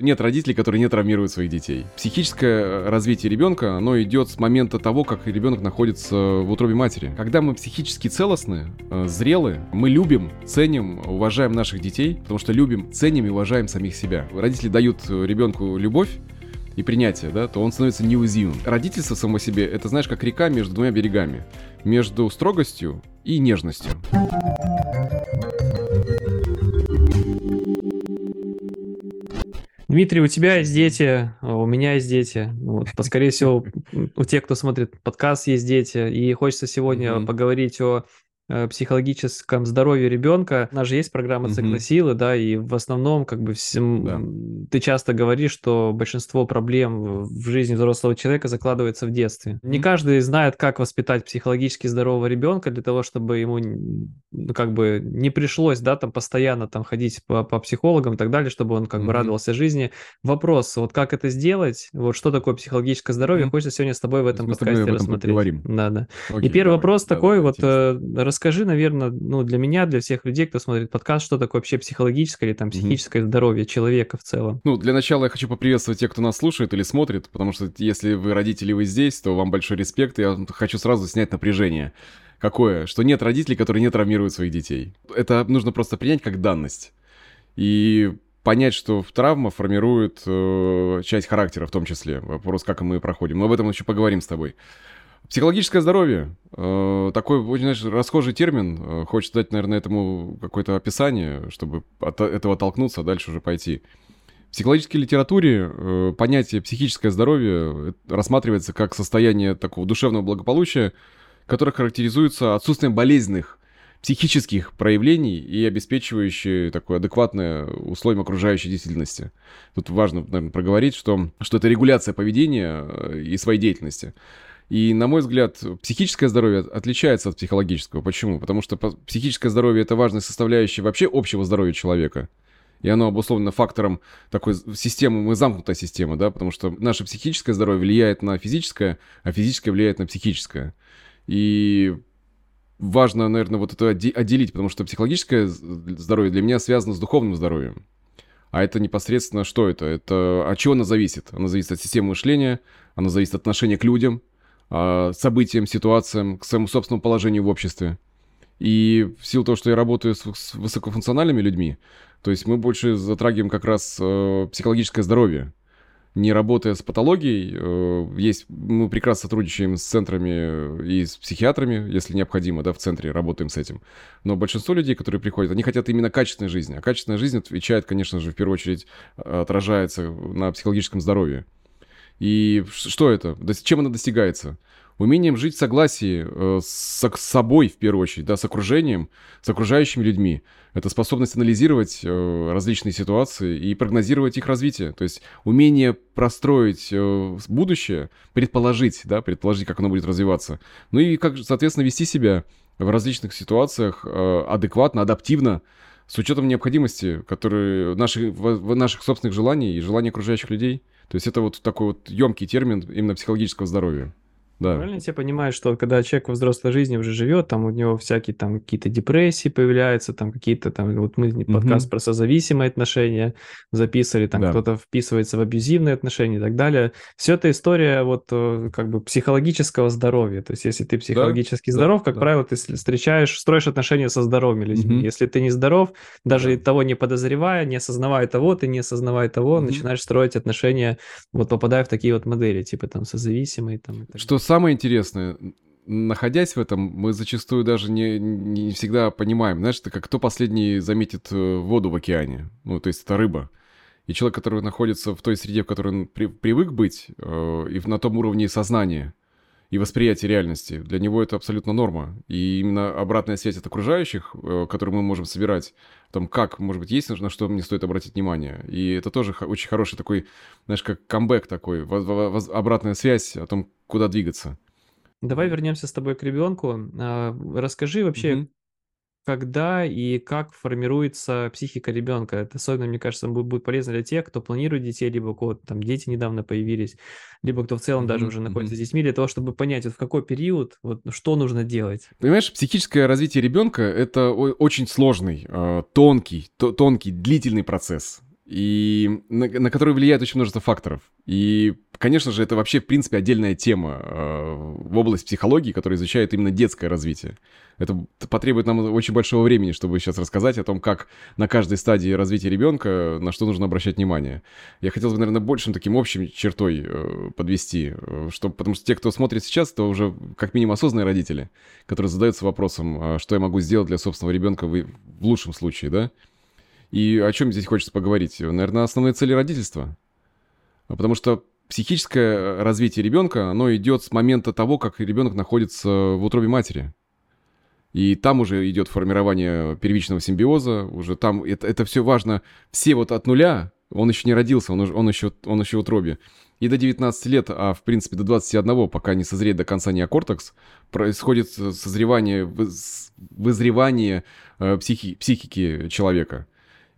Нет родителей, которые не травмируют своих детей. Психическое э, развитие ребенка, оно идет с момента того, как ребенок находится в утробе матери. Когда мы психически целостны, э, зрелы, мы любим, ценим, уважаем наших детей, потому что любим, ценим и уважаем самих себя. Родители дают э, ребенку любовь, и принятие, да, то он становится неуязвимым. Родительство само себе, это знаешь, как река между двумя берегами. Между строгостью и нежностью. Дмитрий, у тебя есть дети, а у меня есть дети. Вот, скорее всего, у тех, кто смотрит подкаст, есть дети. И хочется сегодня mm-hmm. поговорить о психологическом здоровье ребенка. У нас же есть программа циклосилы, да, и в основном как бы всем да. ты часто говоришь, что большинство проблем в жизни взрослого человека закладывается в детстве. Не каждый знает, как воспитать психологически здорового ребенка для того, чтобы ему ну, как бы не пришлось, да, там постоянно там ходить по, по психологам и так далее, чтобы он как mm-hmm. бы радовался жизни. Вопрос, вот как это сделать, вот что такое психологическое здоровье, mm-hmm. хочется сегодня с тобой в этом подкасте об этом рассмотреть. Поговорим. Да, да. Окей, и первый давай, вопрос давай, такой, давай, вот э, расскажи, наверное, ну, для меня, для всех людей, кто смотрит подкаст, что такое вообще психологическое или там психическое mm-hmm. здоровье человека в целом? Ну, для начала я хочу поприветствовать тех, кто нас слушает или смотрит, потому что если вы родители, вы здесь, то вам большой респект, и я хочу сразу снять напряжение. Какое? Что нет родителей, которые не травмируют своих детей. Это нужно просто принять как данность. И понять, что травма формирует э, часть характера в том числе. Вопрос, как мы проходим. Мы об этом еще поговорим с тобой. Психологическое здоровье. Э, такой, очень, знаешь, расхожий термин. Э, хочется дать, наверное, этому какое-то описание, чтобы от этого толкнуться, а дальше уже пойти. В психологической литературе э, понятие психическое здоровье рассматривается как состояние такого душевного благополучия, которое характеризуется отсутствием болезненных психических проявлений и обеспечивающие такое адекватное условием окружающей действительности. Тут важно, наверное, проговорить, что, что это регуляция поведения и своей деятельности. И, на мой взгляд, психическое здоровье отличается от психологического. Почему? Потому что психическое здоровье – это важная составляющая вообще общего здоровья человека. И оно обусловлено фактором такой системы, мы замкнутая система, да, потому что наше психическое здоровье влияет на физическое, а физическое влияет на психическое. И важно, наверное, вот это отделить, потому что психологическое здоровье для меня связано с духовным здоровьем. А это непосредственно что это? Это от чего оно зависит? Оно зависит от системы мышления, оно зависит от отношения к людям, а, событиям, ситуациям, к своему собственному положению в обществе. И в силу того, что я работаю с, с высокофункциональными людьми, то есть мы больше затрагиваем как раз э, психологическое здоровье. Не работая с патологией, э, есть, мы прекрасно сотрудничаем с центрами и с психиатрами, если необходимо, да, в центре работаем с этим. Но большинство людей, которые приходят, они хотят именно качественной жизни. А качественная жизнь отвечает, конечно же, в первую очередь отражается на психологическом здоровье. И что это? Чем она достигается? Умением жить в согласии э, с, с собой, в первую очередь, да, с окружением, с окружающими людьми. Это способность анализировать э, различные ситуации и прогнозировать их развитие. То есть умение простроить э, будущее, предположить, да, предположить, как оно будет развиваться. Ну и, как, соответственно, вести себя в различных ситуациях э, адекватно, адаптивно, с учетом необходимости, которые наших, наших собственных желаний и желаний окружающих людей. То есть это вот такой вот емкий термин именно психологического здоровья. Да. Правильно я понимаю, что когда человек во взрослой жизни уже живет, там у него всякие там какие-то депрессии появляются, там какие-то там, вот мы подкаст угу. про созависимые отношения записывали, там да. кто-то вписывается в абьюзивные отношения и так далее. Все это история вот э, как бы психологического здоровья. То есть если ты психологически да, здоров, да, как да. правило, ты встречаешь, строишь отношения со здоровыми людьми. Угу. Если ты не здоров, даже да. того не подозревая, не осознавая того, ты не осознавая того, угу. начинаешь строить отношения, вот попадая в такие вот модели, типа там созависимые. Там, Что самое интересное, находясь в этом, мы зачастую даже не, не всегда понимаем, знаешь, это как кто последний заметит э, воду в океане, ну, то есть это рыба. И человек, который находится в той среде, в которой он при, привык быть, э, и на том уровне сознания и восприятия реальности, для него это абсолютно норма. И именно обратная связь от окружающих, э, которую мы можем собирать, о том, как, может быть, есть, на что мне стоит обратить внимание. И это тоже очень хороший такой, знаешь, как камбэк такой, обратная связь о том, куда двигаться. Давай вернемся с тобой к ребенку. А, расскажи вообще, Мгм. Когда и как формируется психика ребенка. Это особенно, мне кажется, будет, будет полезно для тех, кто планирует детей, либо у кого там дети недавно появились, либо кто в целом даже уже находится с детьми, для того, чтобы понять, вот в какой период, вот что нужно делать. Понимаешь, психическое развитие ребенка это очень сложный, э, тонкий, тонкий, длительный процесс. И на, на которые влияет очень множество факторов. И, конечно же, это вообще, в принципе, отдельная тема э, в область психологии, которая изучает именно детское развитие. Это потребует нам очень большого времени, чтобы сейчас рассказать о том, как на каждой стадии развития ребенка на что нужно обращать внимание. Я хотел бы, наверное, большим таким общим чертой э, подвести, э, что, потому что те, кто смотрит сейчас, это уже как минимум осознанные родители, которые задаются вопросом, а что я могу сделать для собственного ребенка в, в лучшем случае, да? И о чем здесь хочется поговорить? Наверное, основные цели родительства. Потому что психическое развитие ребенка, оно идет с момента того, как ребенок находится в утробе матери. И там уже идет формирование первичного симбиоза, уже там это, это все важно. Все вот от нуля, он еще не родился, он, он, еще, он еще в утробе. И до 19 лет, а в принципе до 21, пока не созреет до конца неокортекс, происходит созревание, вызревание э, психи, психики человека.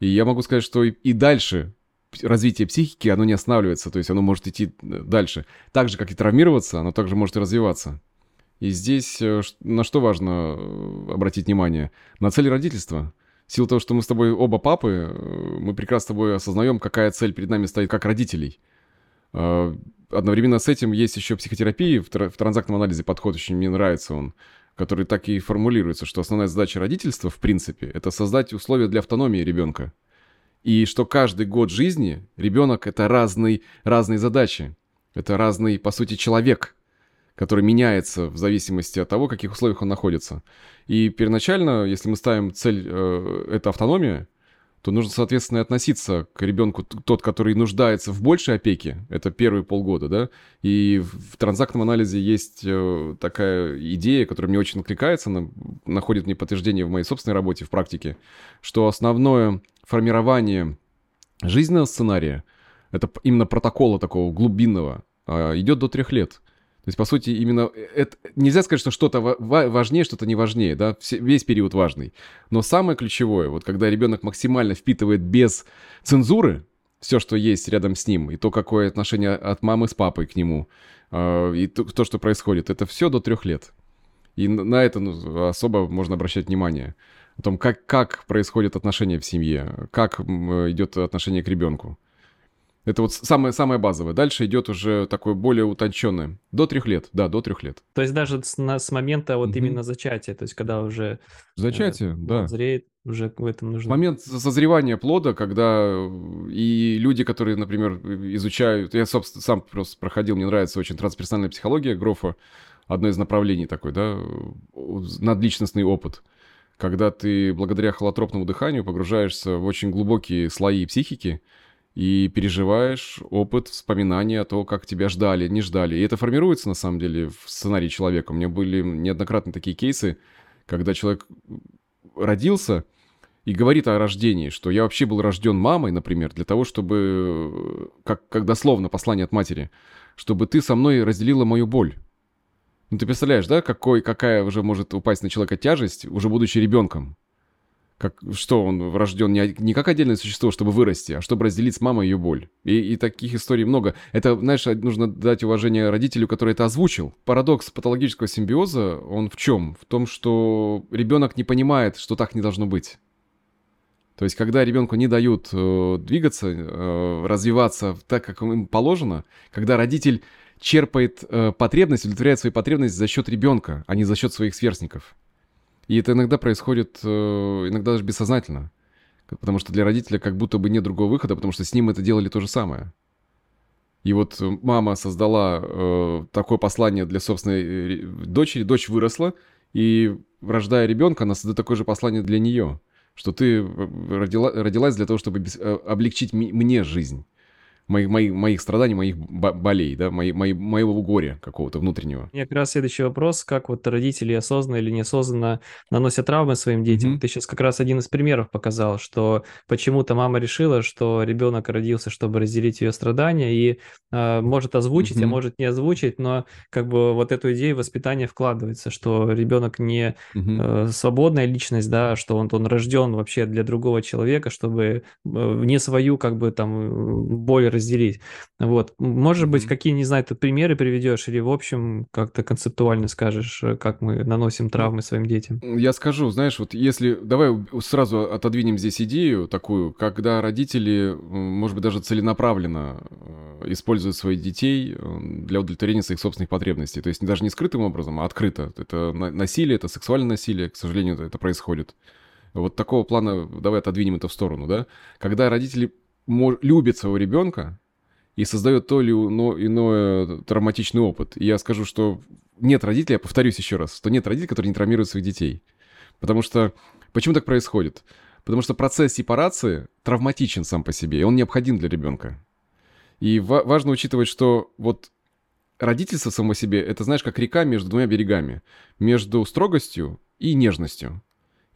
И я могу сказать, что и, дальше развитие психики, оно не останавливается, то есть оно может идти э, дальше. Так же, как и травмироваться, оно также может и развиваться. И здесь э, на что важно э, обратить внимание? На цель родительства. В силу того, что мы с тобой оба папы, мы прекрасно с тобой осознаем, какая цель перед нами стоит как родителей. Одновременно с этим есть еще психотерапия, в транзактном анализе подход очень мне нравится он который так и формулируется, что основная задача родительства, в принципе, это создать условия для автономии ребенка. И что каждый год жизни ребенок это разный, разные задачи. Это разный, по сути, человек, который меняется в зависимости от того, в каких условиях он находится. И первоначально, если мы ставим цель э, это автономия, то нужно, соответственно, относиться к ребенку, тот, который нуждается в большей опеке, это первые полгода, да, и в транзактном анализе есть э, такая идея, которая мне очень откликается, она находит мне подтверждение в моей собственной работе, в практике, что основное формирование жизненного сценария, это именно протокола такого глубинного, а, идет до трех лет. То есть, по сути, именно э, это, нельзя сказать, что что-то важнее, что-то не важнее, да, весь период важный. Но самое ключевое, вот когда ребенок максимально впитывает без цензуры все, что есть рядом с ним, и то, какое отношение от мамы с папой к нему, э, и то, то, что происходит, это все до трех лет. И на это ну, особо можно обращать внимание. О том, как, как происходят отношения в семье, как идет отношение к ребенку. Это вот самое, самое базовое. Дальше идет уже такое более утонченное. До трех лет, да, до трех лет. То есть даже с, на, с момента вот угу. именно зачатия, то есть когда уже... Зачатие, э, да. Зреет, уже в этом нужно... Момент созревания плода, когда э, и люди, которые, например, изучают... Я, собственно, сам просто проходил, мне нравится очень трансперсональная психология Грофа, одно из направлений такой, да, надличностный опыт когда ты благодаря холотропному дыханию погружаешься в очень глубокие слои психики, и переживаешь опыт, вспоминания о том, как тебя ждали, не ждали. И это формируется, на самом деле, в сценарии человека. У меня были неоднократно такие кейсы, когда человек родился и говорит о рождении, что я вообще был рожден мамой, например, для того, чтобы, как, как дословно послание от матери, чтобы ты со мной разделила мою боль. Ну, ты представляешь, да, какой, какая уже может упасть на человека тяжесть, уже будучи ребенком? Как, что он рожден не, не как отдельное существо, чтобы вырасти, а чтобы разделить с мамой ее боль. И, и таких историй много. Это, знаешь, нужно дать уважение родителю, который это озвучил. Парадокс патологического симбиоза, он в чем? В том, что ребенок не понимает, что так не должно быть. То есть, когда ребенку не дают э, двигаться, э, развиваться так, как им положено, когда родитель черпает э, потребность, удовлетворяет свои потребности за счет ребенка, а не за счет своих сверстников. И это иногда происходит, э, иногда даже бессознательно. Потому что для родителя как будто бы нет другого выхода, потому что с ним это делали то же самое. И вот мама создала э, такое послание для собственной э, дочери, дочь выросла, и рождая ребенка, она создает такое же послание для нее, что ты э, родила, родилась для того, чтобы без, облегчить мне жизнь моих, моих, моих страданий, моих болей, да, мои, мои, моего горя какого-то внутреннего. У меня как раз следующий вопрос, как вот родители осознанно или неосознанно наносят травмы своим детям. Mm-hmm. Ты сейчас как раз один из примеров показал, что почему-то мама решила, что ребенок родился, чтобы разделить ее страдания, и э, может озвучить, mm-hmm. а может не озвучить, но как бы вот эту идею воспитания вкладывается, что ребенок не mm-hmm. э, свободная личность, да, что он, он рожден вообще для другого человека, чтобы э, не свою как бы там боль разделить. Вот. Может быть, какие, не знаю, ты примеры приведешь или, в общем, как-то концептуально скажешь, э, как мы наносим травмы своим детям? Я скажу, знаешь, вот если... Давай сразу отодвинем здесь идею такую, когда родители, может быть, даже целенаправленно э, используют своих детей э, для удовлетворения своих собственных потребностей. То есть даже не скрытым образом, а открыто. Это насилие, это сексуальное насилие, к сожалению, это происходит. Вот такого плана, давай отодвинем это в сторону, да? Когда родители любят своего ребенка и создают то или иное травматичный опыт. И я скажу, что нет родителей, я повторюсь еще раз, что нет родителей, которые не травмируют своих детей. Потому что... Почему так происходит? Потому что процесс сепарации травматичен сам по себе, и он необходим для ребенка. И ва- важно учитывать, что вот родительство само себе, это, знаешь, как река между двумя берегами. Между строгостью и нежностью.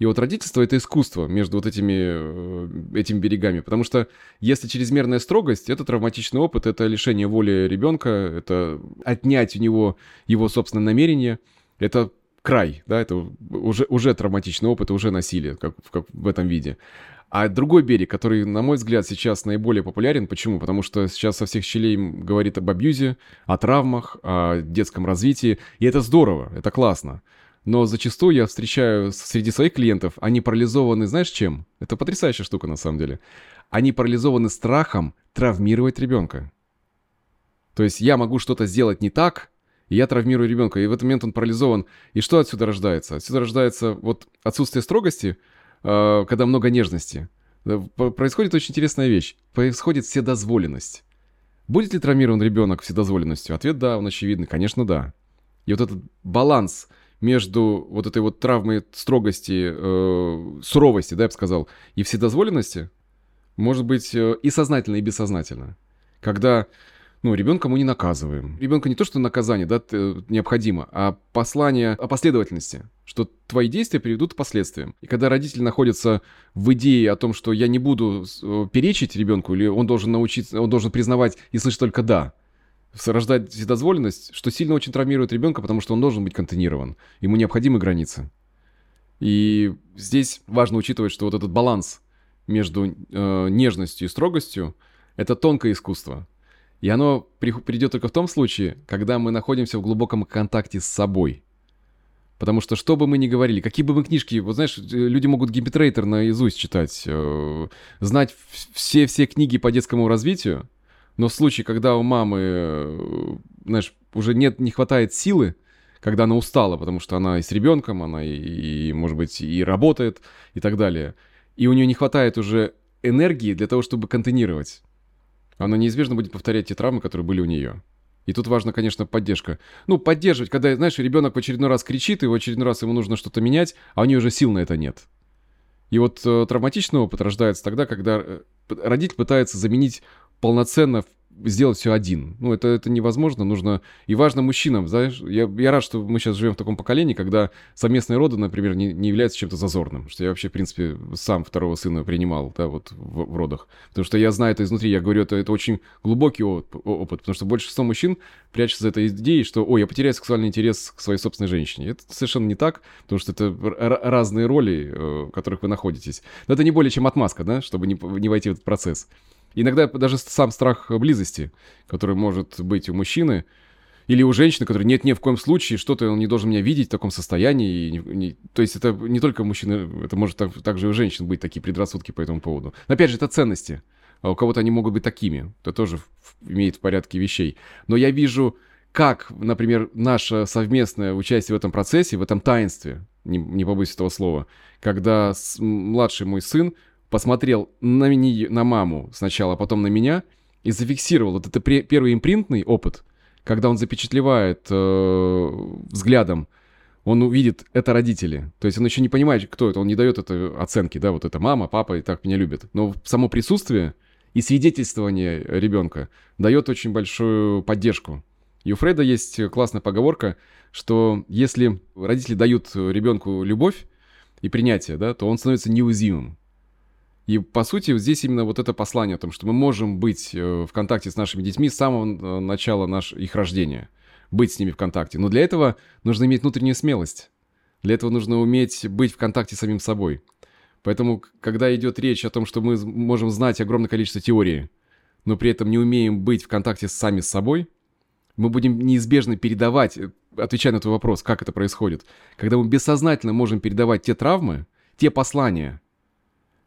И вот родительство — это искусство между вот этими, э, этими берегами. Потому что если чрезмерная строгость — это травматичный опыт, это лишение воли ребенка, это отнять у него его собственное намерение, это край, да, это уже, уже травматичный опыт, уже насилие, как, как в этом виде. А другой берег, который, на мой взгляд, сейчас наиболее популярен, почему? Потому что сейчас со всех щелей говорит об абьюзе, о травмах, о детском развитии, и это здорово, это классно. Но зачастую я встречаю среди своих клиентов, они парализованы, знаешь чем? Это потрясающая штука на самом деле. Они парализованы страхом травмировать ребенка. То есть я могу что-то сделать не так, и я травмирую ребенка, и в этот момент он парализован. И что отсюда рождается? Отсюда рождается вот отсутствие строгости, э, когда много нежности. Происходит очень интересная вещь. Происходит вседозволенность. Будет ли травмирован ребенок вседозволенностью? Ответ да, он очевидный, конечно да. И вот этот баланс между вот этой вот травмой строгости, э, суровости, да, я бы сказал, и вседозволенности, может быть э, и сознательно, и бессознательно. Когда, ну, ребенка мы не наказываем. Ребенку не то, что наказание, да, необходимо, а послание о последовательности, что твои действия приведут к последствиям. И когда родитель находится в идее о том, что я не буду э, перечить ребенку, или он должен научиться, он должен признавать и слышать только «да», рождать вседозволенность, что сильно очень травмирует ребенка, потому что он должен быть контейнирован. Ему необходимы границы. И здесь важно учитывать, что вот этот баланс между э, нежностью и строгостью — это тонкое искусство. И оно при, придет только в том случае, когда мы находимся в глубоком контакте с собой. Потому что что бы мы ни говорили, какие бы мы книжки... Вот знаешь, люди могут Гимпетрейтер наизусть читать, э, знать все-все книги по детскому развитию, но в случае, когда у мамы, э, знаешь, уже нет, не хватает силы, когда она устала, потому что она и с ребенком, она и, и, может быть, и работает, и так далее, и у нее не хватает уже энергии для того, чтобы контейнировать, она неизбежно будет повторять те травмы, которые были у нее. И тут важна, конечно, поддержка. Ну, поддерживать, когда, знаешь, ребенок в очередной раз кричит, и в очередной раз ему нужно что-то менять, а у нее уже сил на это нет. И вот э, травматичный опыт рождается тогда, когда э, родитель пытается заменить полноценно сделать все один. Ну, это, это невозможно, нужно... И важно мужчинам, знаешь, я, я рад, что мы сейчас живем в таком поколении, когда совместные роды, например, не, не являются чем-то зазорным, что я вообще, в принципе, сам второго сына принимал, да, вот в, в родах. Потому что я знаю это изнутри, я говорю, это, это очень глубокий опыт, опыт, потому что большинство мужчин прячется за этой идеей, что, ой, я потеряю сексуальный интерес к своей собственной женщине. Это совершенно не так, потому что это разные роли, э, в которых вы находитесь. Но это не более чем отмазка, да, чтобы не, не войти в этот процесс. Иногда даже сам страх близости, который может быть у мужчины, или у женщины, которая нет, ни в коем случае, что-то он не должен меня видеть в таком состоянии. И не, не, то есть это не только мужчины, это может так, также и у женщин быть такие предрассудки по этому поводу. Но опять же, это ценности. А у кого-то они могут быть такими. Это тоже в, имеет в порядке вещей. Но я вижу, как, например, наше совместное участие в этом процессе, в этом таинстве, не, не побоюсь этого слова, когда с, младший мой сын посмотрел на, меня, на маму сначала, а потом на меня, и зафиксировал вот это первый импринтный опыт, когда он запечатлевает э, взглядом, он увидит, это родители. То есть он еще не понимает, кто это, он не дает это оценки, да, вот это мама, папа и так меня любят. Но само присутствие и свидетельствование ребенка дает очень большую поддержку. И у Фреда есть классная поговорка, что если родители дают ребенку любовь и принятие, да, то он становится неуязвимым. И, по сути, здесь именно вот это послание о том, что мы можем быть э, в контакте с нашими детьми с самого э, начала наш, их рождения, быть с ними в контакте. Но для этого нужно иметь внутреннюю смелость. Для этого нужно уметь быть в контакте с самим собой. Поэтому, когда идет речь о том, что мы можем знать огромное количество теории, но при этом не умеем быть в контакте сами с собой, мы будем неизбежно передавать, э, отвечая на твой вопрос, как это происходит, когда мы бессознательно можем передавать те травмы, те послания,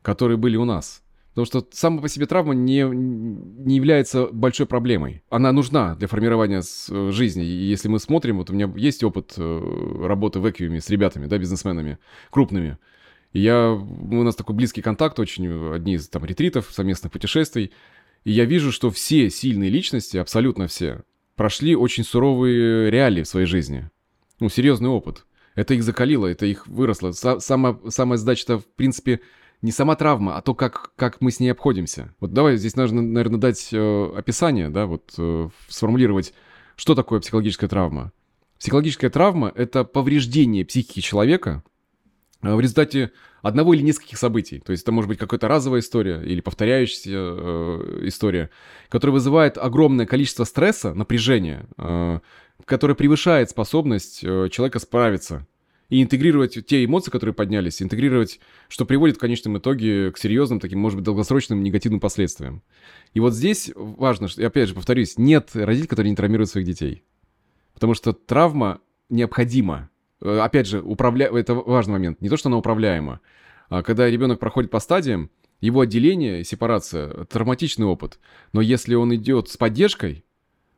которые были у нас. Потому что сама по себе травма не, не является большой проблемой. Она нужна для формирования э, жизни. И если мы смотрим, вот у меня есть опыт э, работы в Эквиуме с ребятами, да, бизнесменами, крупными. И я, у нас такой близкий контакт очень, одни из там ретритов, совместных путешествий. И я вижу, что все сильные личности, абсолютно все, прошли очень суровые реалии в своей жизни. Ну, серьезный опыт. Это их закалило, это их выросло. Сама, самая задача-то, в принципе, не сама травма, а то, как, как мы с ней обходимся. Вот давай здесь нужно, наверное, дать э, описание, да, вот э, сформулировать, что такое психологическая травма. Психологическая травма — это повреждение психики человека э, в результате одного или нескольких событий. То есть это может быть какая-то разовая история или повторяющаяся э, история, которая вызывает огромное количество стресса, напряжения, э, которое превышает способность э, человека справиться и интегрировать те эмоции, которые поднялись, интегрировать, что приводит в конечном итоге к серьезным, таким, может быть, долгосрочным негативным последствиям. И вот здесь важно, что, опять же повторюсь, нет родителей, которые не травмируют своих детей. Потому что травма необходима. Э, опять же, управля... это важный момент. Не то, что она управляема. А когда ребенок проходит по стадиям, его отделение, сепарация – травматичный опыт. Но если он идет с поддержкой,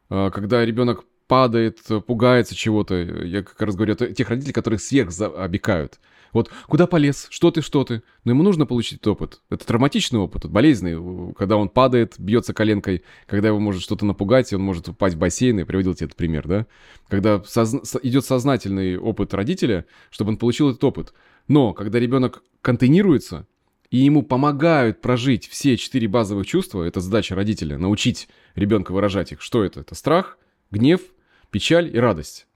э, когда ребенок падает, пугается чего-то. Я как раз говорю о тех родителей, которых сверх обекают. Вот куда полез, что ты, что ты. Но ему нужно получить этот опыт. Это травматичный опыт, болезненный, когда он падает, бьется коленкой, когда его может что-то напугать, и он может упасть в бассейн. Я приводил тебе этот пример, да? Когда созна... идет сознательный опыт родителя, чтобы он получил этот опыт. Но когда ребенок контейнируется, и ему помогают прожить все четыре базовых чувства, это задача родителя, научить ребенка выражать их. Что это? Это страх, гнев, печаль и радость.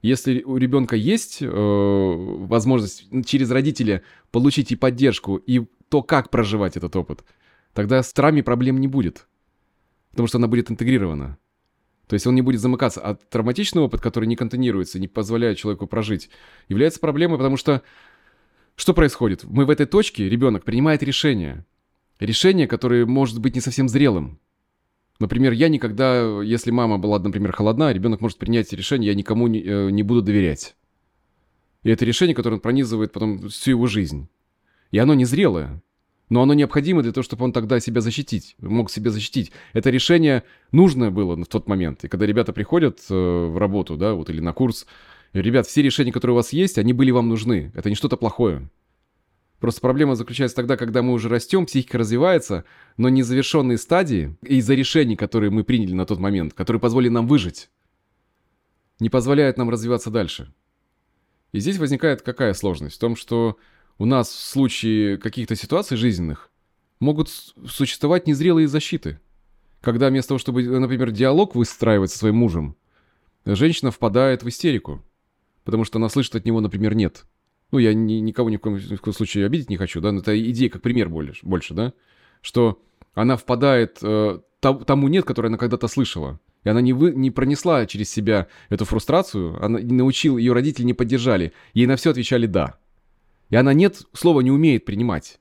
Если у ребенка есть э, возможность через родителя получить и поддержку, и то, как проживать этот опыт, тогда с травмой проблем не будет. Потому что она будет интегрирована. То есть он не будет замыкаться. А травматичный опыт, который не контейнируется, не позволяет человеку прожить, является проблемой, потому что что происходит? Мы в этой точке, ребенок принимает решение. Решение, которое может быть не совсем зрелым. Например, я никогда, если мама была, например, холодна, ребенок может принять решение, я никому не, э, не буду доверять. И это решение, которое он пронизывает потом всю его жизнь. И оно незрелое. Но оно необходимо для того, чтобы он тогда себя защитить, мог себя защитить. Это решение нужно было в тот момент. И когда ребята приходят э, в работу, да, вот или на курс, ребят, все решения, которые у вас есть, они были вам нужны. Это не что-то плохое. Просто проблема заключается тогда, когда мы уже растем, психика развивается, но незавершенные стадии из-за решений, которые мы приняли на тот момент, которые позволили нам выжить, не позволяют нам развиваться дальше. И здесь возникает какая сложность? В том, что у нас в случае каких-то ситуаций жизненных могут существовать незрелые защиты. Когда вместо того, чтобы, например, диалог выстраивать со своим мужем, женщина впадает в истерику, потому что она слышит от него, например, «нет». Ну, я ни, никого ни в, коем, ни в коем случае обидеть не хочу, да, но это идея как пример больше, больше да, что она впадает э, тому нет, который она когда-то слышала. И она не, вы, не пронесла через себя эту фрустрацию, она не научила, ее родители не поддержали. Ей на все отвечали «да». И она «нет» слова не умеет принимать.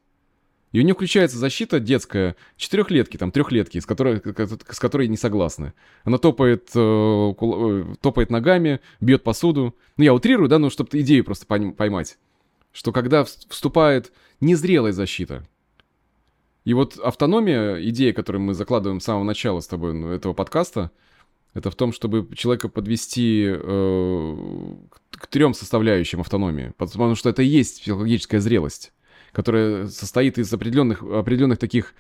И у нее включается защита детская, четырехлетки, там, трехлетки, с которой, с которой не согласны. Она топает, э, э, топает ногами, бьет посуду. Ну, я утрирую, да, ну, чтобы идею просто поймать. Что когда вступает незрелая защита. И вот автономия, идея, которую мы закладываем с самого начала с тобой ну, этого подкаста, это в том, чтобы человека подвести э, к трем составляющим автономии. Потому что это и есть психологическая зрелость которая состоит из определенных, определенных таких,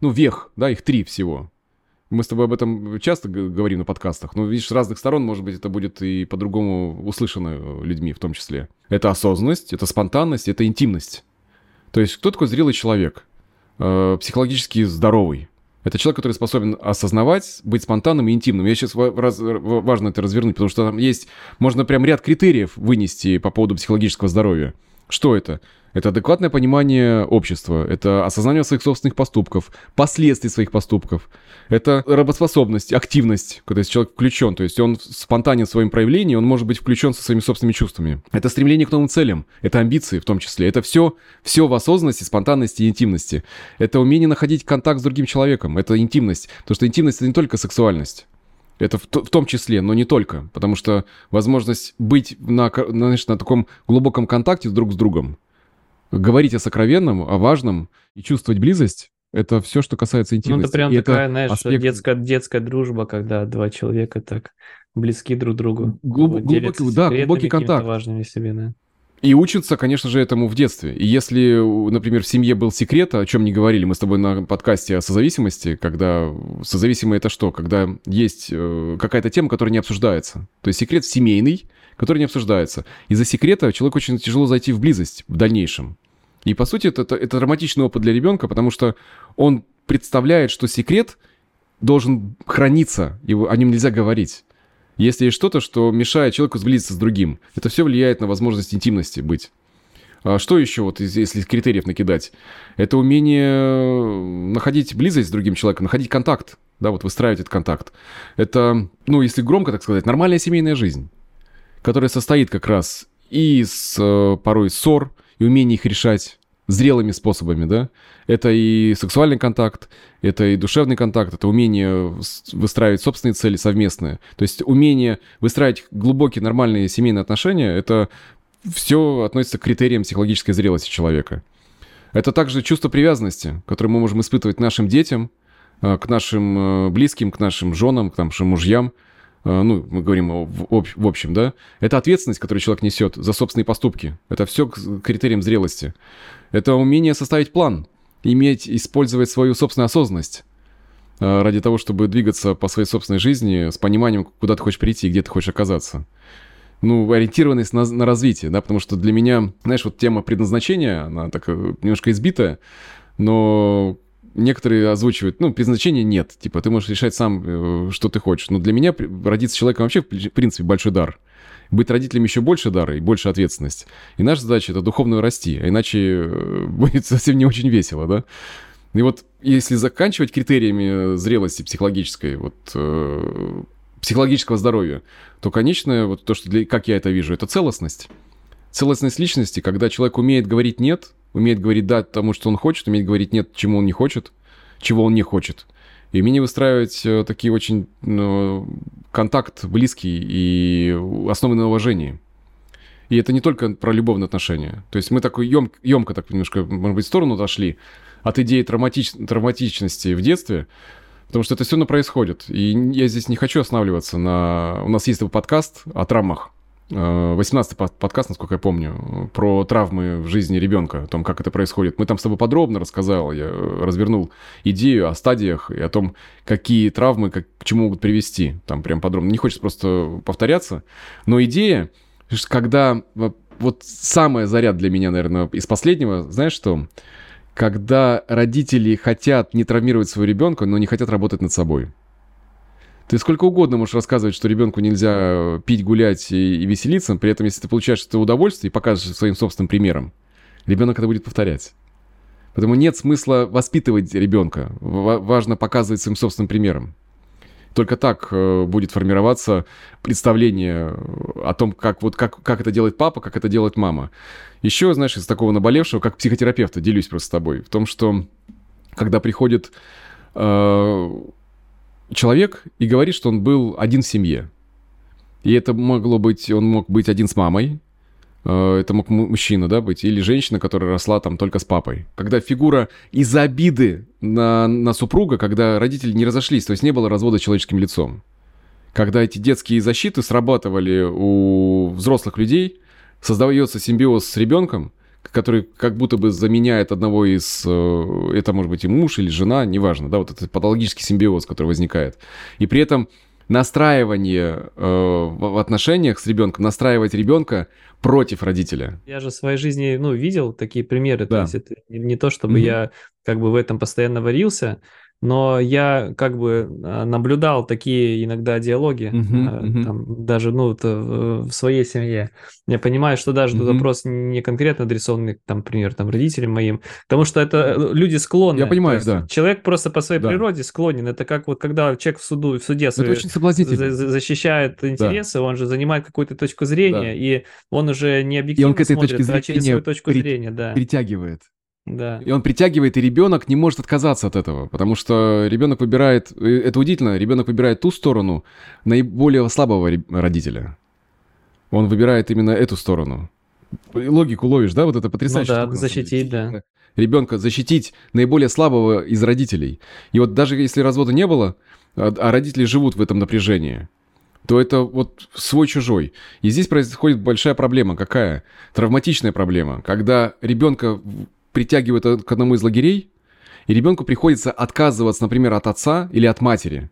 ну, вех, да, их три всего. Мы с тобой об этом часто говорим на подкастах, но, видишь, с разных сторон, может быть, это будет и по-другому услышано людьми в том числе. Это осознанность, это спонтанность, это интимность. То есть кто такой зрелый человек? Э, психологически здоровый. Это человек, который способен осознавать, быть спонтанным и интимным. Я сейчас раз, важно это развернуть, потому что там есть, можно прям ряд критериев вынести по поводу психологического здоровья. Что это? Это адекватное понимание общества, это осознание своих собственных поступков, последствий своих поступков, это работоспособность, активность, когда человек включен, то есть он спонтанен в своем проявлении, он может быть включен со своими собственными чувствами. Это стремление к новым целям, это амбиции в том числе, это все, все в осознанности, спонтанности и интимности. Это умение находить контакт с другим человеком, это интимность, потому что интимность это не только сексуальность. Это в, в том числе, но не только, потому что возможность быть на, знаешь, на таком глубоком контакте друг с другом, говорить о сокровенном, о важном и чувствовать близость, это все, что касается интимности. Ну, это прям и такая, это знаешь, аспект... детская, детская дружба, когда два человека так близки друг другу. Глуб... Глубокий, да, глубокий контакт. важными себе, да. И учатся, конечно же, этому в детстве. И если, например, в семье был секрет, о чем не говорили, мы с тобой на подкасте о созависимости, когда созависимое это что? Когда есть э, какая-то тема, которая не обсуждается. То есть секрет семейный, который не обсуждается. Из-за секрета человеку очень тяжело зайти в близость в дальнейшем. И, по сути, это, это, это драматичный опыт для ребенка, потому что он представляет, что секрет должен храниться, его, о нем нельзя говорить. Если есть что-то, что мешает человеку сблизиться с другим, это все влияет на возможность интимности быть. А что еще, вот, если критериев накидать? Это умение находить близость с другим человеком, находить контакт, да, вот выстраивать этот контакт. Это, ну, если громко так сказать, нормальная семейная жизнь, которая состоит как раз и из э, порой ссор, и умение их решать зрелыми способами, да. Это и сексуальный контакт, это и душевный контакт, это умение выстраивать собственные цели совместные. То есть умение выстраивать глубокие нормальные семейные отношения, это все относится к критериям психологической зрелости человека. Это также чувство привязанности, которое мы можем испытывать нашим детям, э, к нашим э, близким, к нашим женам, к нашим мужьям – ну, мы говорим в, в общем, да, это ответственность, которую человек несет за собственные поступки. Это все к критериям зрелости. Это умение составить план, иметь, использовать свою собственную осознанность э, ради того, чтобы двигаться по своей собственной жизни с пониманием, куда ты хочешь прийти и где ты хочешь оказаться. Ну, ориентированность на, на развитие, да, потому что для меня, знаешь, вот тема предназначения, она так немножко избитая, но некоторые озвучивают, ну, предназначения нет. Типа, ты можешь решать сам, э, что ты хочешь. Но для меня родиться человеком вообще, в принципе, большой дар. Быть родителем еще больше дара и больше ответственность. И наша задача — это духовно расти, а иначе э, будет совсем не очень весело, да? И вот если заканчивать критериями зрелости психологической, вот э, психологического здоровья, то, конечно, вот то, что для, как я это вижу, это целостность. Целостность личности, когда человек умеет говорить «нет», умеет говорить «да» тому, что он хочет, умеет говорить «нет» чему он не хочет, чего он не хочет. И умение выстраивать э, такие очень ну, контакт близкий и основанный на уважении. И это не только про любовные отношения. То есть мы такой ем, емко так немножко, может быть, в сторону дошли от идеи травматич, травматичности в детстве, потому что это все равно происходит. И я здесь не хочу останавливаться на... У нас есть подкаст о травмах. 18-й э, подкаст, насколько я помню, про травмы в жизни ребенка, о том, как это происходит. Мы там с тобой подробно рассказал, я развернул идею о стадиях и о том, какие травмы как, к чему могут привести. Там прям подробно. Не хочется просто повторяться. Но идея, когда вот самая заряд для меня, наверное, из последнего, знаешь что? Когда родители хотят не травмировать своего ребенка, но не хотят работать над собой. Ты сколько угодно можешь рассказывать, что ребенку нельзя э, пить, гулять и, и веселиться, при этом, если ты получаешь это удовольствие и показываешь своим собственным примером, ребенок это будет повторять. Поэтому нет смысла воспитывать ребенка. Важно показывать своим собственным примером. Только так э, будет формироваться представление о том, как, вот, как, как это делает папа, как это делает мама. Еще, знаешь, из такого наболевшего, как психотерапевта, делюсь просто с тобой, в том, что когда приходит э, человек и говорит, что он был один в семье. И это могло быть, он мог быть один с мамой, э, это мог мужчина, да, быть, или женщина, которая росла там только с папой. Когда фигура из-за обиды на, на супруга, когда родители не разошлись, то есть не было развода человеческим лицом. Когда эти детские защиты срабатывали у взрослых людей, создается симбиоз с ребенком, который как будто бы заменяет одного из... Э, это может быть и муж или жена, неважно, да, вот этот патологический симбиоз, который возникает. И при этом настраивание э, в отношениях с ребенком, настраивать ребенка против родителя. Я же в своей жизни, ну, видел такие примеры. Да. То есть это не, не то, чтобы mm-hmm. я как бы в этом постоянно варился, но я как бы а, наблюдал такие иногда диалоги, uh-huh, uh-huh. Там, даже ну, в своей семье. Я понимаю, что даже uh-huh. вопрос не конкретно адресованный, там, например, там, родителям моим, потому что это э, люди склонны. Я понимаю, да. Человек просто по своей да. природе склонен. Это как вот когда человек в суду, в суде свои, очень соблазнительно. защищает интересы, да. он же занимает какую-то точку зрения, да. и он уже не объективно и он к этой смотрит, точке зрения а через свою точку при... зрения, да. притягивает. Да. И он притягивает, и ребенок не может отказаться от этого, потому что ребенок выбирает, это удивительно, ребенок выбирает ту сторону наиболее слабого родителя. Он выбирает именно эту сторону. Логику ловишь, да? Вот это потрясающе. Ну да, защитить, да. Ребенка защитить наиболее слабого из родителей. И вот даже если развода не было, а, а родители живут в этом напряжении, то это вот свой-чужой. И здесь происходит большая проблема. Какая? Травматичная проблема. Когда ребенка притягивают к одному из лагерей, и ребенку приходится отказываться, например, от отца или от матери.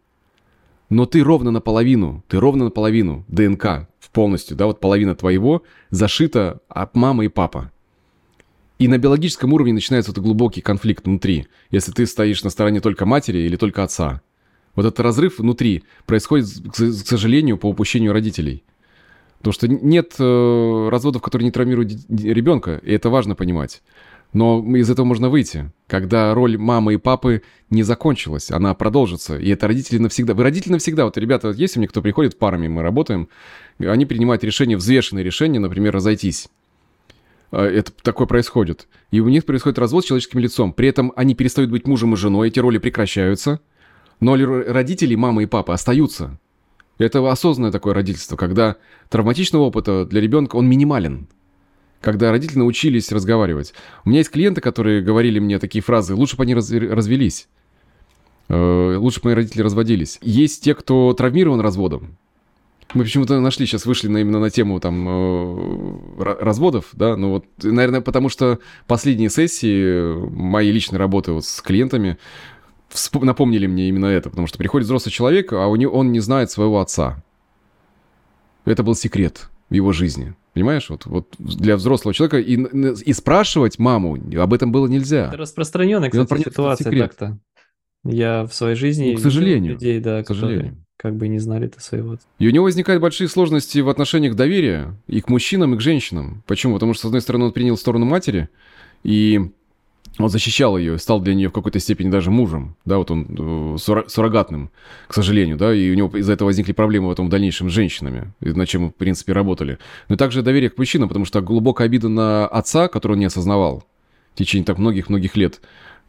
Но ты ровно наполовину, ты ровно наполовину ДНК полностью, да, вот половина твоего зашита от мамы и папа. И на биологическом уровне начинается вот глубокий конфликт внутри, если ты стоишь на стороне только матери или только отца. Вот этот разрыв внутри происходит, к сожалению, по упущению родителей. Потому что нет э, разводов, которые не травмируют ребенка, и это важно понимать. Но из этого можно выйти, когда роль мамы и папы не закончилась, она продолжится. И это родители навсегда. Вы родители навсегда. Вот, ребята, вот есть у меня кто приходит парами, мы работаем, они принимают решение, взвешенное решение, например, разойтись. А, это такое происходит. И у них происходит развод с человеческим лицом. При этом они перестают быть мужем и женой, эти роли прекращаются. Но родители, мама и папа остаются. Это осознанное такое родительство, когда травматичного опыта для ребенка он минимален когда родители научились разговаривать. У меня есть клиенты, которые говорили мне такие фразы, лучше бы они раз, развелись, э, лучше бы мои родители разводились. Есть те, кто травмирован разводом. Мы почему-то нашли, сейчас вышли на, именно на тему там э, разводов, да, ну вот, наверное, потому что последние сессии моей личной работы вот с клиентами напомнили мне именно это, потому что приходит взрослый человек, а у него, он не знает своего отца. Это был секрет в его жизни. Понимаешь, вот, вот для взрослого человека и, и спрашивать маму об этом было нельзя. Это распространенная, кстати, ситуация так-то. Я в своей жизни ну, к сожалению, людей, да, к сожалению. как бы не знали это своего. И у него возникают большие сложности в отношениях доверия и к мужчинам, и к женщинам. Почему? Потому что, с одной стороны, он принял сторону матери, и он защищал ее, стал для нее в какой-то степени даже мужем, да, вот он э, суррогатным, к сожалению, да, и у него из-за этого возникли проблемы в этом в дальнейшем с женщинами, над чем мы, в принципе, работали. Но также доверие к мужчинам, потому что глубокая обида на отца, которую он не осознавал в течение так многих-многих лет,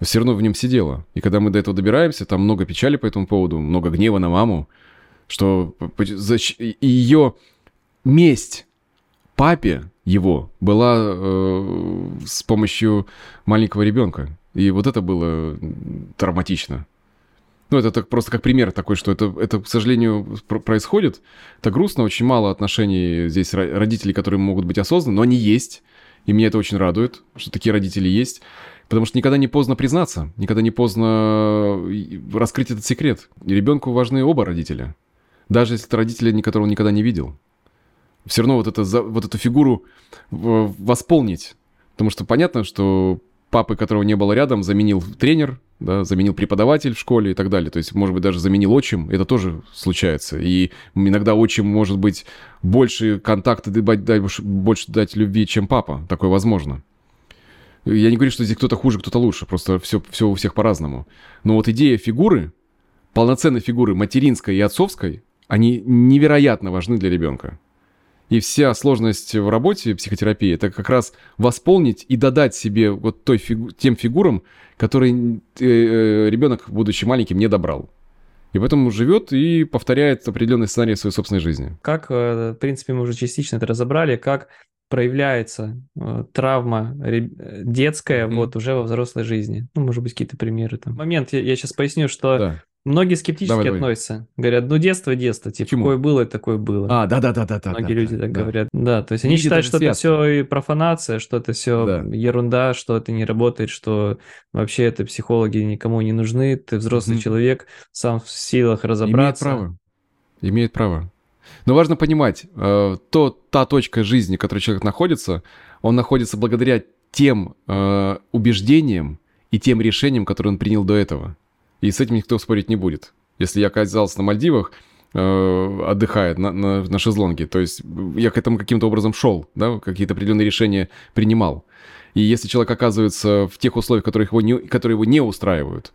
все равно в нем сидела. И когда мы до этого добираемся, там много печали по этому поводу, много гнева на маму, что ее месть папе его была э, с помощью маленького ребенка. И вот это было травматично. Ну, это так, просто как пример такой, что это, это, к сожалению, происходит. Это грустно, очень мало отношений здесь родителей, которые могут быть осознаны, но они есть. И меня это очень радует, что такие родители есть. Потому что никогда не поздно признаться, никогда не поздно раскрыть этот секрет. Ребенку важны оба родителя. Даже если это родители, которого он никогда не видел все равно вот, это, вот эту фигуру восполнить. Потому что понятно, что папы, которого не было рядом, заменил тренер, да, заменил преподаватель в школе и так далее. То есть, может быть, даже заменил отчим. Это тоже случается. И иногда отчим может быть больше контакта, больше дать любви, чем папа. Такое возможно. Я не говорю, что здесь кто-то хуже, кто-то лучше. Просто все, все у всех по-разному. Но вот идея фигуры, полноценной фигуры материнской и отцовской, они невероятно важны для ребенка. И вся сложность в работе психотерапии это как раз восполнить и додать себе вот той фигу тем фигурам, которые э, э, ребенок, будучи маленьким, не добрал. И поэтому живет и повторяет определенный сценарий своей собственной жизни. Как, э, в принципе, мы уже частично это разобрали, как проявляется э, травма детская mm-hmm. вот уже во взрослой жизни. Ну, может быть, какие-то примеры там. Момент, я, я сейчас поясню, что да. Многие скептически давай, относятся. Давай. Говорят, ну детство, детство. Типа, Почему? такое было, такое было. А, да-да-да-да. Многие да, люди да, так да. говорят. Да, то есть они Видите, считают, что связка. это все и профанация, что это все да. ерунда, что это не работает, что вообще это психологи никому не нужны. Ты взрослый mm человек, сам в силах разобраться. Имеет право. Имеет право. Но важно понимать, э, то, та точка жизни, в которой человек находится, он находится благодаря тем э, убеждениям и тем решениям, которые он принял до этого. И с этим никто спорить не будет. Если я оказался на Мальдивах, э, отдыхает на, на, на шезлонге. То есть я к этому каким-то образом шел, да, какие-то определенные решения принимал. И если человек оказывается в тех условиях, которые его не, которые его не устраивают,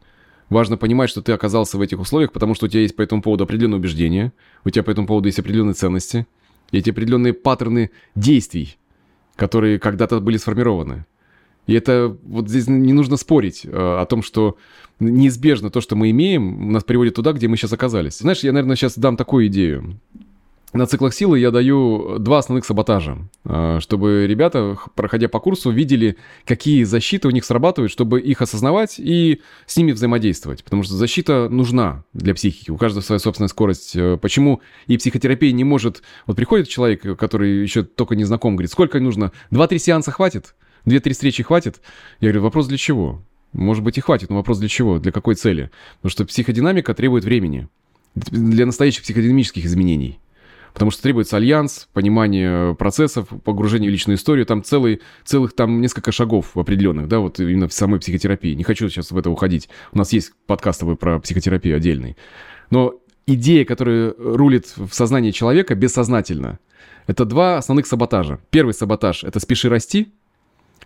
важно понимать, что ты оказался в этих условиях, потому что у тебя есть по этому поводу определенные убеждения, у тебя по этому поводу есть определенные ценности, и эти определенные паттерны действий, которые когда-то были сформированы. И это вот здесь не нужно спорить э, о том, что неизбежно то, что мы имеем, нас приводит туда, где мы сейчас оказались. Знаешь, я, наверное, сейчас дам такую идею. На циклах силы я даю два основных саботажа, э, чтобы ребята, проходя по курсу, видели, какие защиты у них срабатывают, чтобы их осознавать и с ними взаимодействовать. Потому что защита нужна для психики, у каждого своя собственная скорость. Э, почему и психотерапия не может... Вот приходит человек, который еще только не знаком, говорит, сколько нужно? Два-три сеанса хватит? Две-три встречи хватит? Я говорю, вопрос для чего? Может быть и хватит, но вопрос для чего? Для какой цели? Потому что психодинамика требует времени. Для настоящих психодинамических изменений. Потому что требуется альянс, понимание процессов, погружение в личную историю. Там целый, целых там несколько шагов определенных, да, вот именно в самой психотерапии. Не хочу сейчас в это уходить. У нас есть подкаст про психотерапию отдельный. Но идея, которая рулит в сознании человека бессознательно, это два основных саботажа. Первый саботаж — это «спеши расти»,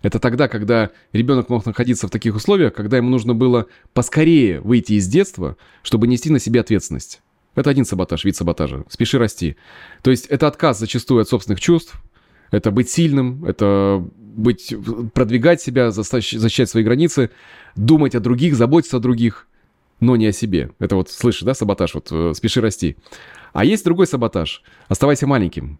это тогда, когда ребенок мог находиться в таких условиях, когда ему нужно было поскорее выйти из детства, чтобы нести на себе ответственность. Это один саботаж, вид саботажа. Спеши расти. То есть это отказ зачастую от собственных чувств, это быть сильным, это быть, продвигать себя, защищать свои границы, думать о других, заботиться о других, но не о себе. Это вот, слышишь, да, саботаж, вот э, спеши расти. А есть другой саботаж. Оставайся маленьким.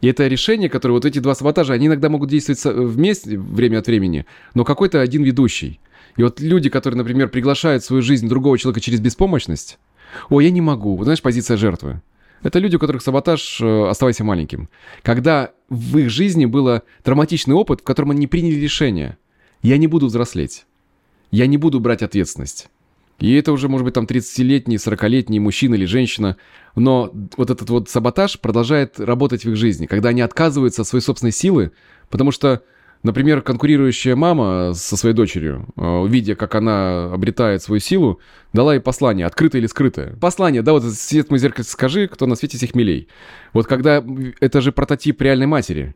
И это решение, которое вот эти два саботажа, они иногда могут действовать вместе время от времени, но какой-то один ведущий. И вот люди, которые, например, приглашают в свою жизнь другого человека через беспомощность, о, я не могу, вот знаешь, позиция жертвы. Это люди, у которых саботаж э, «оставайся маленьким». Когда в их жизни был травматичный опыт, в котором они приняли решение. Я не буду взрослеть. Я не буду брать ответственность. И это уже, может быть, там 30-летний, 40-летний мужчина или женщина. Но вот этот вот саботаж продолжает работать в их жизни, когда они отказываются от своей собственной силы, потому что, например, конкурирующая мама со своей дочерью, э, видя, как она обретает свою силу, дала ей послание, открытое или скрытое. Послание, да, вот свет мой зеркало скажи, кто на свете всех милей. Вот когда это же прототип реальной матери,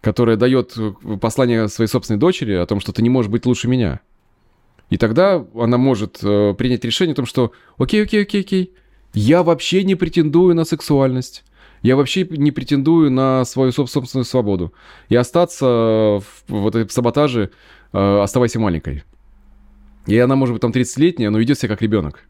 которая дает послание своей собственной дочери о том, что ты не можешь быть лучше меня. И тогда она может э, принять решение о том, что окей, окей, окей, окей, я вообще не претендую на сексуальность. Я вообще не претендую на свою собственную свободу. И остаться в, в этой саботаже, э, оставайся маленькой. И она может быть там 30-летняя, но ведет себя как ребенок.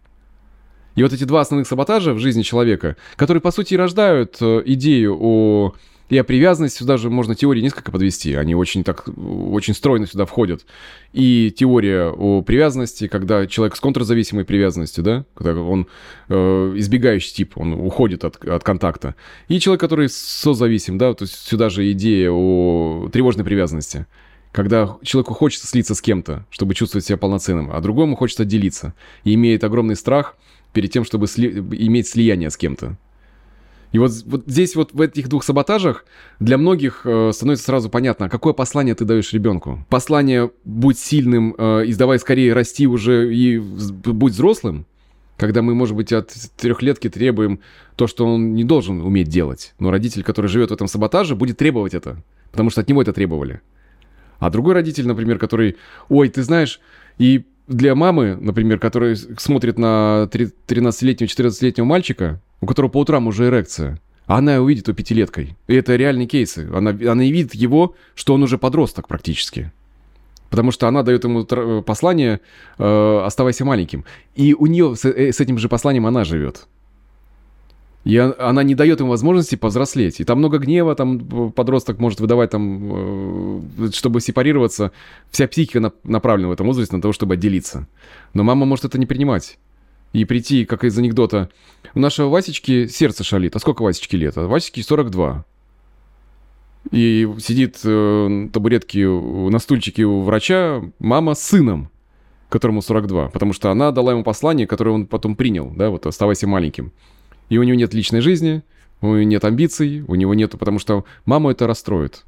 И вот эти два основных саботажа в жизни человека, которые, по сути, рождают э, идею о и о привязанности сюда же можно теории несколько подвести. Они очень так, очень стройно сюда входят. И теория о привязанности, когда человек с контрзависимой привязанностью, да, когда он э, избегающий тип, он уходит от, от контакта. И человек, который созависим, да, то есть сюда же идея о тревожной привязанности. Когда человеку хочется слиться с кем-то, чтобы чувствовать себя полноценным, а другому хочется отделиться. И имеет огромный страх перед тем, чтобы сли... иметь слияние с кем-то. И вот, вот здесь вот в этих двух саботажах для многих э, становится сразу понятно, какое послание ты даешь ребенку. Послание «будь сильным э, и давай скорее расти уже и будь взрослым», когда мы, может быть, от трехлетки требуем то, что он не должен уметь делать. Но родитель, который живет в этом саботаже, будет требовать это, потому что от него это требовали. А другой родитель, например, который, ой, ты знаешь, и для мамы, например, которая смотрит на 13-летнего, 14-летнего мальчика, у которого по утрам уже эрекция, а она увидит у пятилеткой. И это реальные кейсы. Она, она и видит его, что он уже подросток практически. Потому что она дает ему послание э, «оставайся маленьким». И у нее с, э, с этим же посланием она живет. И она не дает ему возможности повзрослеть. И там много гнева, там подросток может выдавать, там, э, чтобы сепарироваться. Вся психика направлена в этом возрасте на то, чтобы отделиться. Но мама может это не принимать и прийти, как из анекдота. У нашего Васечки сердце шалит. А сколько Васечки лет? А Васечке 42. И сидит э, на табуретке, на стульчике у врача мама с сыном, которому 42. Потому что она дала ему послание, которое он потом принял. Да, вот оставайся маленьким. И у него нет личной жизни, у него нет амбиций, у него нету, потому что маму это расстроит.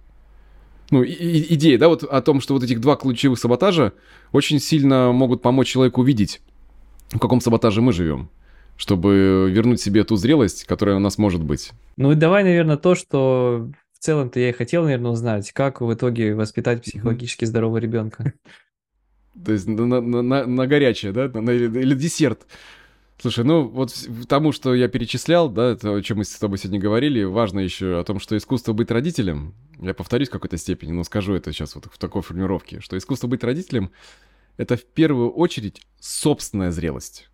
Ну, и, идея, да, вот о том, что вот этих два ключевых саботажа очень сильно могут помочь человеку увидеть в каком саботаже мы живем, чтобы вернуть себе ту зрелость, которая у нас может быть. Ну и давай, наверное, то, что в целом-то я и хотел, наверное, узнать, как в итоге воспитать психологически здорового ребенка. То есть на, на, на, на горячее, да, на, или десерт. Слушай, ну вот тому, что я перечислял, да, это, о чем мы с тобой сегодня говорили, важно еще о том, что искусство быть родителем, я повторюсь в какой-то степени, но скажу это сейчас вот в такой формировке, что искусство быть родителем — это в первую очередь собственная зрелость.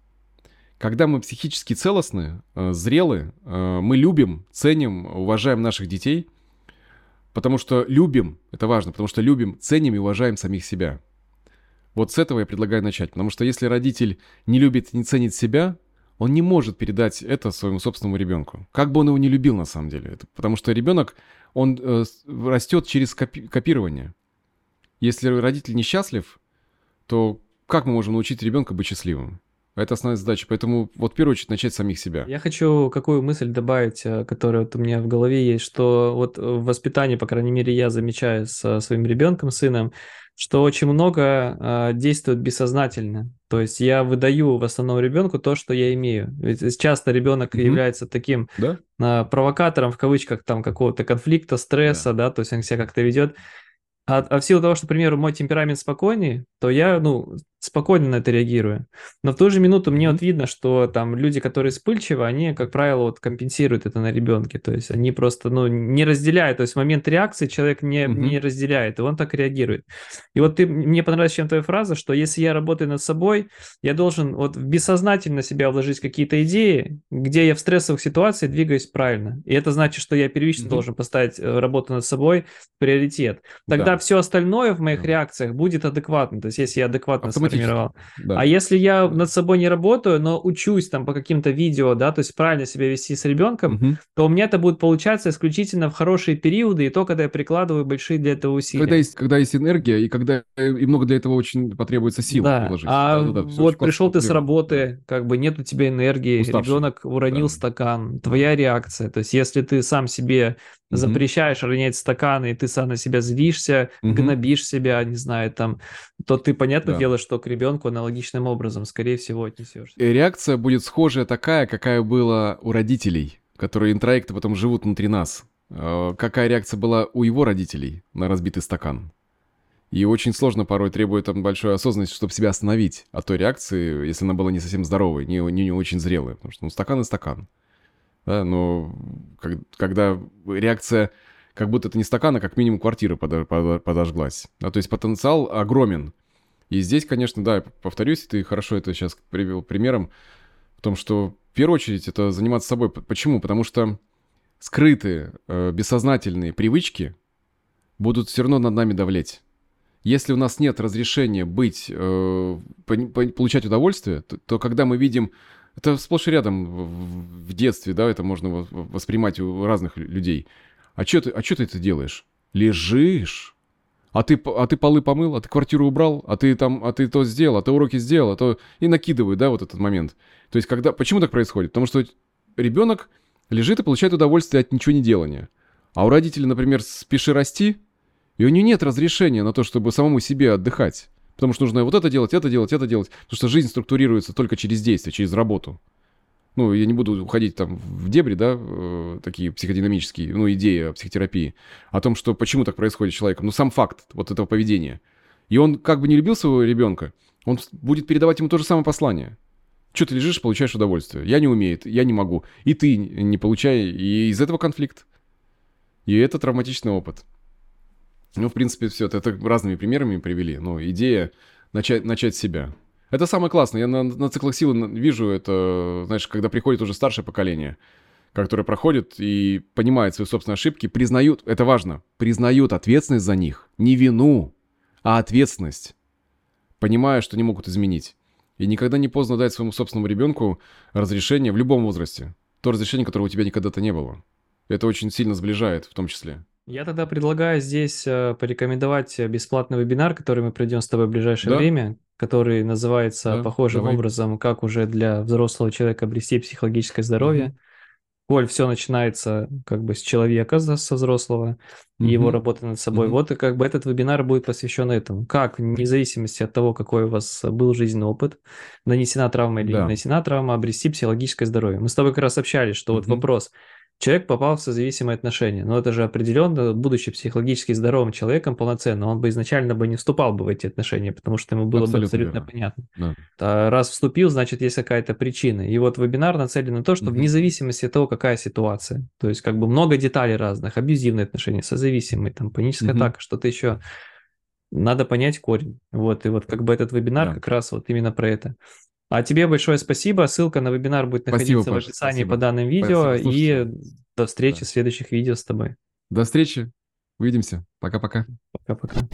Когда мы психически целостны, э, зрелы, э, мы любим, ценим, уважаем наших детей, потому что любим, это важно, потому что любим, ценим и уважаем самих себя — вот с этого я предлагаю начать, потому что если родитель не любит не ценит себя, он не может передать это своему собственному ребенку. Как бы он его не любил на самом деле. Это, потому что ребенок, он э, растет через копи- копирование. Если родитель несчастлив, то как мы можем научить ребенка быть счастливым? Это основная задача. Поэтому вот в первую очередь начать с самих себя. Я хочу какую мысль добавить, э, которая вот у меня в голове есть, что вот в воспитании, по крайней мере, я замечаю со своим ребенком, сыном, что очень много э, действует бессознательно. То есть я выдаю в основном ребенку то, что я имею. Ведь часто ребенок mm-hmm. является таким да? э, провокатором в кавычках там какого-то конфликта, стресса, да. да, то есть он себя как-то ведет. А, а в силу того, что, к примеру, мой темперамент спокойнее, то я, ну, спокойно на это реагирую. Но в ту же минуту мне вот видно, что там люди, которые вспыльчивы, они, как правило, вот компенсируют это на ребенке. То есть они просто, ну, не разделяют. То есть в момент реакции человек не, угу. не разделяет, и он так реагирует. И вот ты, мне понравилась чем твоя фраза, что если я работаю над собой, я должен вот бессознательно себя вложить какие-то идеи, где я в стрессовых ситуациях двигаюсь правильно. И это значит, что я первично угу. должен поставить э, работу над собой в приоритет. Тогда да. все остальное в моих да. реакциях будет адекватно. То есть если я адекватно сформировал. Да. А если я над собой не работаю, но учусь там по каким-то видео, да, то есть правильно себя вести с ребенком, угу. то у меня это будет получаться исключительно в хорошие периоды и то, когда я прикладываю большие для этого усилия. Когда есть, когда есть энергия и когда и много для этого очень потребуется сил да. приложить. А да, да, да, вот пришел ты с работы, как бы нет у тебя энергии, Уставший. ребенок уронил да. стакан, твоя реакция. То есть если ты сам себе mm-hmm. запрещаешь ронять стаканы, и ты сам на себя злишься, mm-hmm. гнобишь себя, не знаю, там, то ты, понятное да. дело, что к ребенку аналогичным образом, скорее всего, отнесешь. И реакция будет схожая такая, какая была у родителей, которые интроекты потом живут внутри нас. А, какая реакция была у его родителей на разбитый стакан? И очень сложно порой требует там большой осознанности, чтобы себя остановить от той реакции, если она была не совсем здоровой, не, не, не очень зрелой. Потому что ну, стакан и стакан. Да, но как, когда реакция, как будто это не стакан, а как минимум квартира подо, подо, подожглась. Да, то есть потенциал огромен. И здесь, конечно, да, повторюсь, ты хорошо это сейчас привел примером, в том, что в первую очередь это заниматься собой. Почему? Потому что скрытые, э, бессознательные привычки будут все равно над нами давлеть. Если у нас нет разрешения быть, э, получать удовольствие, то, то когда мы видим это сплошь и рядом в детстве, да, это можно воспринимать у разных людей. А что ты, а ты это делаешь? Лежишь. А ты, а ты полы помыл, а ты квартиру убрал, а ты там, а ты то сделал, а ты уроки сделал, а то... И накидывают, да, вот этот момент. То есть, когда... Почему так происходит? Потому что ребенок лежит и получает удовольствие от ничего не делания. А у родителей, например, спеши расти, и у нее нет разрешения на то, чтобы самому себе отдыхать. Потому что нужно вот это делать, это делать, это делать. Потому что жизнь структурируется только через действие, через работу. Ну, я не буду уходить там в дебри, да, э, такие психодинамические, ну, идеи о психотерапии, о том, что почему так происходит с человеком. Ну, сам факт вот этого поведения. И он как бы не любил своего ребенка, он будет передавать ему то же самое послание. Что ты лежишь, получаешь удовольствие. Я не умею, я не могу. И ты не получай. И из этого конфликт. И это травматичный опыт. Ну, в принципе, все. Это разными примерами привели. Но идея начать, начать себя. Это самое классное. Я на, на циклах силы вижу это, знаешь, когда приходит уже старшее поколение, которое проходит и понимает свои собственные ошибки, признают, это важно, признают ответственность за них. Не вину, а ответственность. Понимая, что не могут изменить. И никогда не поздно дать своему собственному ребенку разрешение в любом возрасте. То разрешение, которого у тебя никогда-то не было. Это очень сильно сближает в том числе. Я тогда предлагаю здесь э, порекомендовать бесплатный вебинар, который мы пройдем с тобой в ближайшее да? время, который называется да, похожим давай. образом, как уже для взрослого человека обрести психологическое здоровье. Коль, все начинается как бы с человека, со взрослого, и его работы над собой. Вот и как бы этот вебинар будет посвящен этому. Как, вне зависимости от того, какой у вас был жизненный опыт, нанесена травма или да. не нанесена травма, обрести психологическое здоровье. Мы с тобой как раз общались, что вот вопрос, человек попал в созависимые отношения. Но это же определенно, будучи психологически здоровым человеком полноценно, он бы изначально бы не вступал бы в эти отношения, потому что ему было абсолютно бы абсолютно верно. понятно. Да. А раз вступил, значит, есть какая-то причина. И вот вебинар нацелен на то, чтобы mm-hmm. вне зависимости от того, какая ситуация, то есть как бы много деталей разных, абьюзивные отношения, созависимые, там, паническая mm-hmm. атака, что-то еще, надо понять корень. Вот, и вот как бы этот вебинар да. как раз вот именно про это. А тебе большое спасибо. Ссылка на вебинар будет находиться спасибо, в описании спасибо. по данным видео. Спасибо. И до встречи да. в следующих видео с тобой. До встречи. Увидимся. Пока-пока. Пока-пока.